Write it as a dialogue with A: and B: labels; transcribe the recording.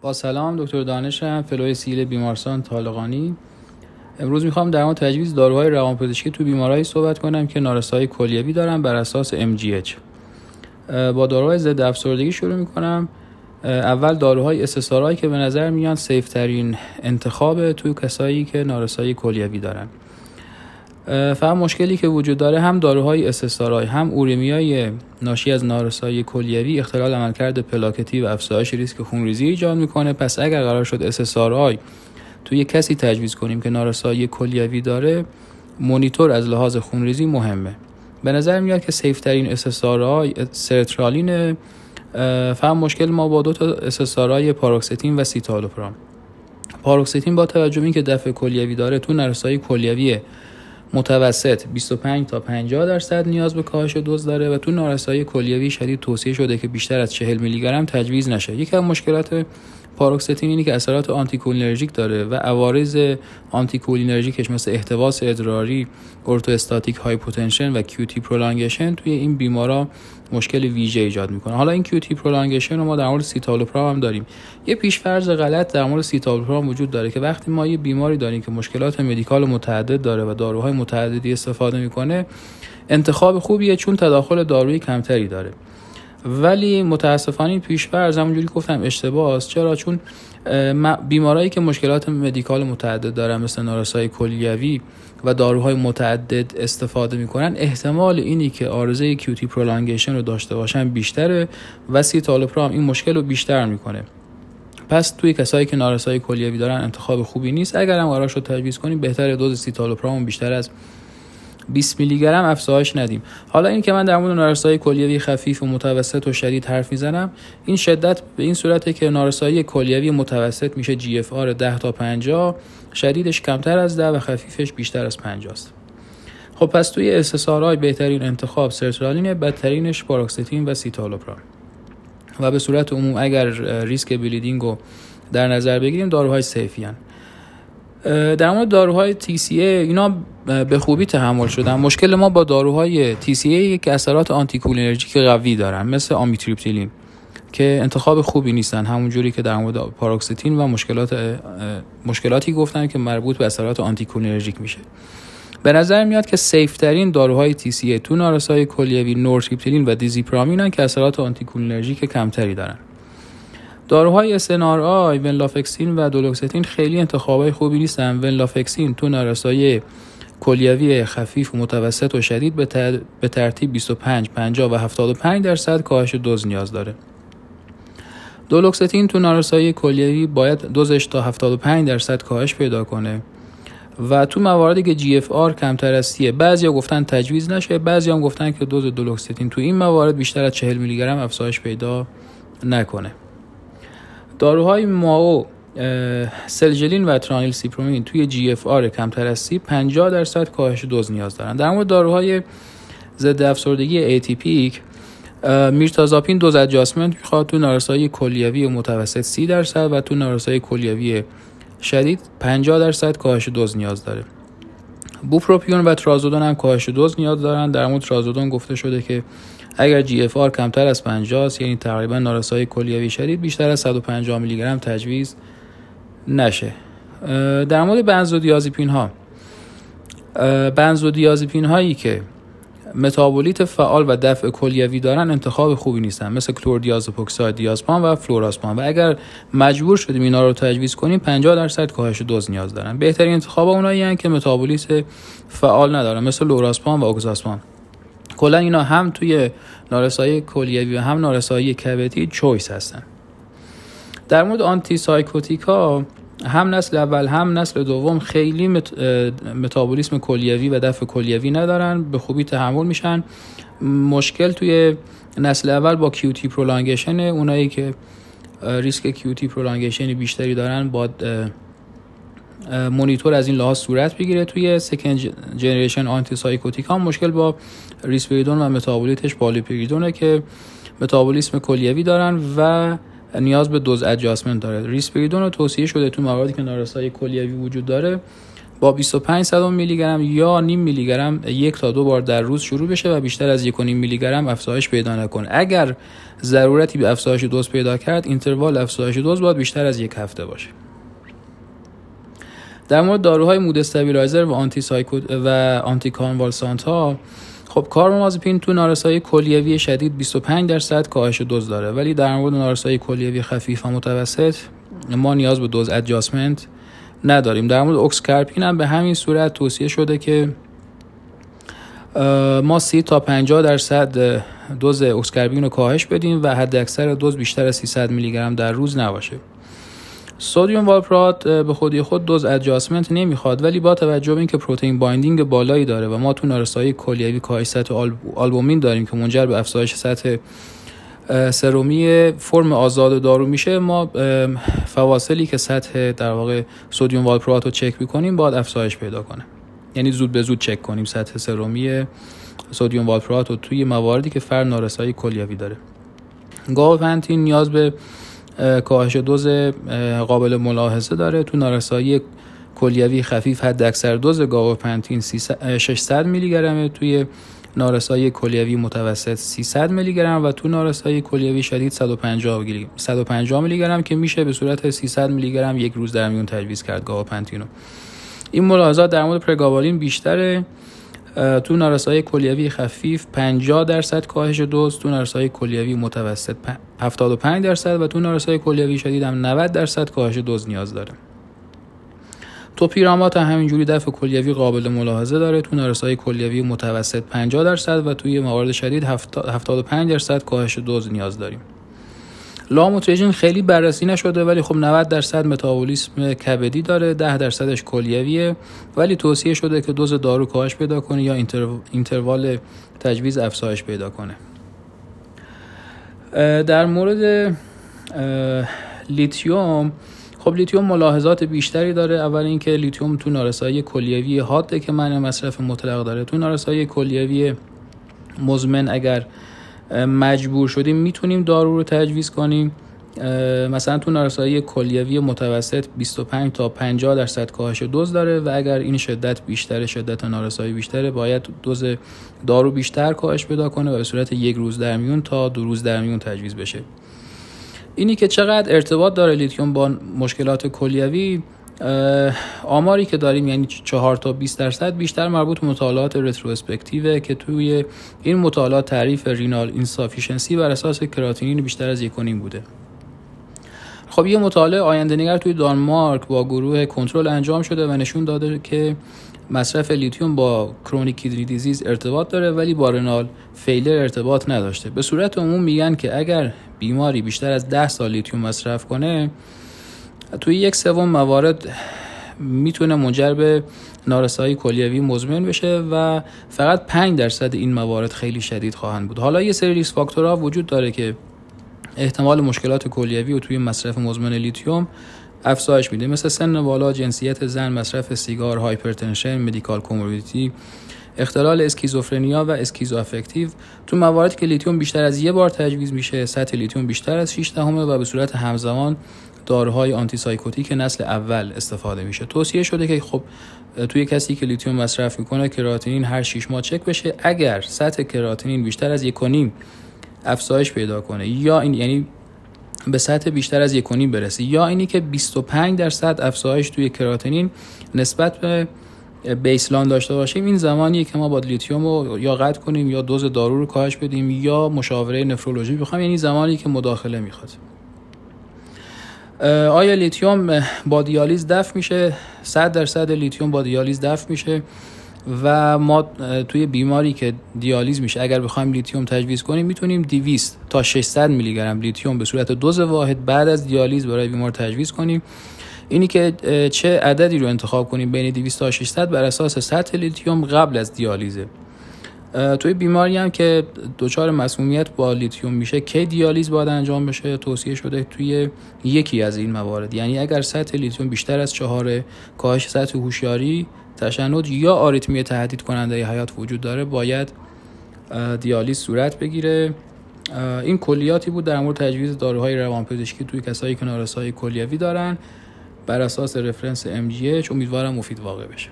A: با سلام دکتر دانشم فلوی سیل بیمارستان طالقانی. امروز می‌خوام در مورد تجویز داروهای روانپزشکی تو بیمارایی صحبت کنم که نارسایی کلیوی دارن بر اساس MGH با داروهای ضد افسردگی شروع می‌کنم. اول داروهای استثارایی که به نظر میان سیف ترین انتخاب توی کسایی که نارسایی کلیوی دارن. فقط مشکلی که وجود داره هم داروهای استثارای هم اورمیای ناشی از نارسایی کلیوی اختلال عملکرد پلاکتی و افزایش ریسک خونریزی ایجاد می‌کنه. پس اگر قرار شد SSRI ای توی کسی تجویز کنیم که نارسایی کلیوی داره مونیتور از لحاظ خونریزی مهمه. به نظر میاد که safe ترین SSRI سرترالین فقط مشکل ما با دو تا SSRI ی پاروکستین و سیتالوپرام. پاروکستین با توجه به اینکه دفع کلیوی داره تو نارسایی کلیوی متوسط. 25 تا 50 درصد نیاز به کاهش دوز داره و تو نارسایی کلیوی شدید توصیه شده که بیشتر از 40 میلی گرم تجویز نشه. یکی از مشکلات پاروکستین اینی که اثرات anticholinergic داره و عوارض anticholinergic ش مثل احتباس ادراری، orthostatic hypotension و QT prolongation توی این بیمارا مشکل ویژه ایجاد می‌کنه. حالا این QT prolongation رو ما در مورد سیتالوپرام هم داریم. یه پیشفرض غلط در مورد سیتالوپرام وجود داره که وقتی ما یه بیماری داریم که مشکلات medical متعدد داره و داروهای متعددی استفاده می‌کنه انتخاب خوبیه چون تداخل دارویی کمتری داره. ولی متاسفانه این پیشفرض همونجوری گفتم اشتباه است. چرا؟ چون بیمارایی که مشکلات medical متعدد دارن مثل نارسایی کلیوی و داروهای متعدد استفاده می‌کنن احتمال اینی که عارضه QT prolongation رو داشته باشن بیشتره و سیتالوپرام این مشکل رو بیشتر می‌کنه. پس توی کسایی که نارسایی کلیوی دارن انتخاب خوبی نیست. اگر هم قرار شد تجویز کنیم بهتر دوز سیتالوپرام بیشتر از 20 میلی گرم افزایش ندیم. حالا این که من در مورد نارسایی کلیوی خفیف و متوسط و شدید حرف می‌زنم این شدت به این صورته که نارسایی کلیوی متوسط میشه GFR 10 تا 50 شدیدش کمتر از 10 و خفیفش بیشتر از 50 است خب پس توی SSRI های بهترین انتخاب سرترالین بدترینش پاروکستین و سیتالوپرام و به صورت عموم اگر ریسک bleeding رو در نظر بگیریم داروهای safe ی ان در مورد داروهای TCA اینا به خوبی تحمل شدن. مشکل ما با داروهای TCA یک اثرات anticholinergic قوی دارن مثل آمیتریپتیلین که انتخاب خوبی نیستن همون جوری که در مورد پاروکستین و مشکلات مشکلاتی گفتن که مربوط به اثرات anticholinergic میشه. به نظر میاد که safe ترین داروهای TCA تو نارسایی کلیوی نورتریپتیلین و دیزیپرامینن که اثرات anticholinergic کمتری دارن. داروهای SNRI ونلافکسین و دولوکستین خیلی انتخابای خوبی نیستن. ونلافکسین تو نارسایی کلیوی خفیف و متوسط و شدید به ترتیب 25 50 و 75 درصد کاهش دوز نیاز داره. دولوکستین تو نارسایی کلیوی باید دوزش تا 75 درصد کاهش پیدا کنه. و تو مواردی که جی اف آر کمتر از سیه بعضیا گفتن تجویز نشه بعضی هم گفتن که دوز دولوکستین تو این موارد بیشتر از 40 میلی گرم افزایش پیدا نکنه. داروهای MAO سلجلین و ترانیل سیپرومین توی GFR کمتر از سی 50 درصد کاهش دوز نیاز دارن. در مورد داروهای ضد افسردگی atypic میرتازاپین dose adjustment می‌خواد تو نارسایی کلیوی متوسط 30 درصد و تو نارسایی کلیوی شدید 50 درصد کاهش دوز نیاز داره. بوپروپیون و ترازودون هم کاهش دوز نیاز دارن. در مورد ترازودون گفته شده که اگر GFR کمتر از 50 است یعنی تقریبا نارسایی کلیوی شدید بیشتر از 150 میلی گرم تجویز نشه. در مورد بنزودیازپین ها بنزودیازپین هایی که متابولیت فعال و دفع کلیوی دارن انتخاب خوبی نیستن مثل کلوردیازپوکساید دیازپام و فلورازپام و اگر مجبور شدیم اینا رو تجویز کنیم 50 درصد کاهش دوز نیاز دارن. بهترین انتخاب اونایی که متابولیت فعال ندارن مثل لورازپام و اگزازپام. کلا اینا هم توی نارسایی کلیوی و هم نارسایی کبدی choice هستن. در مورد antipsychotic ا هم نسل اول هم نسل دوم خیلی متابولیسم کلیوی و دفع کلیوی ندارن به خوبی تحمل میشن. مشکل توی نسل اول با QT prolongation اونایی که ریسک QT prolongation بیشتری دارن با مونیتور از این لحاظ صورت بگیره. توی second generation antipsychotic ها مشکل با ریسپریدون و متابولیتش پالیپریدونه که متابولیسم کلیوی دارن و نیاز به dose adjustment داره. ریسپریدون رو توصیه شده تو مواردی که نارسایی کلیوی وجود داره با 25 صدم میلی گرم یا نیم میلی گرم یک تا دو بار در روز شروع بشه و بیشتر از یک و نیم میلی گرم افزایش پیدا نکنه. اگر ضرورتی به افزایش دوز پیدا کرد interval افزایش دوز باید بیشتر از یک هفته باشه. در مورد داروهای mood stabilizer و antipsycho و anticonvulsant ها خب کاربامازپین تو نارسایی کلیوی شدید 25 درصد کاهش دوز داره. ولی در مورد نارسایی کلیوی خفیف و متوسط ما نیاز به dose adjustment نداریم. در مورد اوکسکاربازپین هم به همین صورت توصیه شده که ما 30 تا 50 درصد دوز اوکسکاربازپین رو کاهش بدیم و حد اکثر دوز بیشتر از 300 میلی گرم در روز نباشه. sodium valproate به خودی خود dose adjustment نمی‌خواد ولی با توجه به اینکه protein binding بالایی داره و ما تو نارسایی کلیوی کاهش سطح آلبومین داریم که منجر به افزایش سطح سرومی فرم آزاد دارو میشه ما فواصلی که سطح در واقع sodium valproate رو چک می‌کنیم باید افزایش پیدا کنه. یعنی زود به زود چک کنیم سطح سرومی sodium valproate رو توی مواردی که فرد نارسایی کلیوی داره. گاوپنتین نیاز به کاهش دوز قابل ملاحظه داره. تو نارسایی کلیوی خفیف حد اکثر دوز گاوپنتین 600 میلی گرمه توی نارسایی کلیوی متوسط 300 میلی گرم و تو نارسایی کلیوی شدید 150 150 میلی گرم که میشه به صورت 300 میلی گرم یک روز در میون تجویز کرد گاوپنتینو این ملاحظات در مورد پرگاوالین بیشتره. تو نارسایی کلیوی خفیف 50 درصد کاهش دوز تو نارسایی کلیوی متوسط 75 درصد و تو نارسایی کلیوی شدید هم 90 درصد کاهش دوز نیاز داره. توپیرامات هم همینجوری دفع کلیوی قابل ملاحظه داره. تو نارسایی کلیوی متوسط 50 درصد و توی موارد شدید 75 درصد کاهش دوز نیاز داریم. لاموتریژن خیلی بررسی نشده ولی خب 90 درصد متابولیسم کبدی داره 10 درصدش کلیویه. ولی توصیه شده که دوز دارو کاهش پیدا کنه یا اینتروال تجویز افزایش پیدا کنه. در مورد لیتیوم خب لیتیوم ملاحظات بیشتری داره. اول اینکه لیتیوم تو نارسایی کلیوی حاده که منع مصرف مطلق داره. تو نارسایی کلیوی مزمن اگر مجبور شدیم می‌تونیم دارو رو تجویز کنیم. مثلا تو نارسایی کلیوی متوسط 25 تا 50 درصد کاهش دوز داره و اگر این شدت بیشتره شدت نارسایی بیشتره باید دوز دارو بیشتر کاهش پیدا کنه و به صورت یک روز در میون تا دو روز در میون تجویز بشه. اینی که چقدر ارتباط داره لیتیوم با مشکلات کلیوی آماری که داریم یعنی 4 تا 20 درصد بیشتر مربوط مطالعات retrospective ه که توی این مطالعات تعریف renal insufficiency بر اساس کراتینین بیشتر از 1.5 بوده. خب یه مطالعه آینده نگر توی دانمارک با گروه کنترل انجام شده و نشون داده که مصرف لیتیوم با chronic kidney disease ارتباط داره ولی با renal failure ارتباط نداشته. به صورت عموم میگن که اگر بیماری بیشتر از 10 سال لیتیوم مصرف کنه توی یک سوم موارد می‌تونه منجر به نارسایی کلیوی مزمن بشه و فقط 5 درصد این موارد خیلی شدید خواهند بود. حالا یه سری risk factor ها وجود داره که احتمال مشکلات کلیوی و توی مصرف مزمن لیتیوم افزایش میده. مثل سن بالا جنسیت زن مصرف سیگار hypertension medical comorbidity اختلال اسکیزوفرنیا و schizoaffective تو مواردی که لیتیوم بیشتر از یه بار تجویز میشه سطح لیتیوم بیشتر از 6 دهمه و به صورت همزمان داروهای antipsychotic نسل اول استفاده میشه. توصیه شده که خب توی کسی که لیتیوم مصرف می‌کنه کراتینین هر 6 ماه چک بشه. اگر سطح کراتینین بیشتر از 1.5 افزایش پیدا کنه یا این یعنی به سطح بیشتر از 1.5 برسه یا اینی که 25 درصد افزایش توی کراتینین نسبت به baseline داشته باشیم این زمانیه که ما باید لیتیوم رو یا قطع کنیم یا دوز دارو رو کاهش بدیم یا مشاوره نفرولوژی بخوایم. یعنی زمانی که مداخله می‌خواد. آیا لیتیوم با دیالیز دفع میشه؟ 100 درصد لیتیوم با دیالیز دفع میشه و ما توی بیماری که دیالیز میشه اگر بخوایم لیتیوم تجویز کنیم می‌تونیم 200 تا 600 میلی گرم لیتیوم به صورت دوز واحد بعد از دیالیز برای بیمار تجویز کنیم. اینی که چه عددی رو انتخاب کنیم بین 200 تا 600 بر اساس سطح لیتیوم قبل از دیالیزه. توی بیماری هم که دچار مسمومیت با لیتیوم میشه کی دیالیز باید انجام بشه؟ توصیه شده توی یکی از این موارد. یعنی اگر سطح لیتیوم بیشتر از چهار کاهش سطح هوشیاری تشنج یا آریتمی تهدید کننده حیات وجود داره باید دیالیز صورت بگیره. این کلیاتی بود در مورد تجویز داروهای روانپزشکی توی کسایی که نارسایی کلیوی دارن بر اساس رفرنس MGH امیدوارم مفید واقع بشه.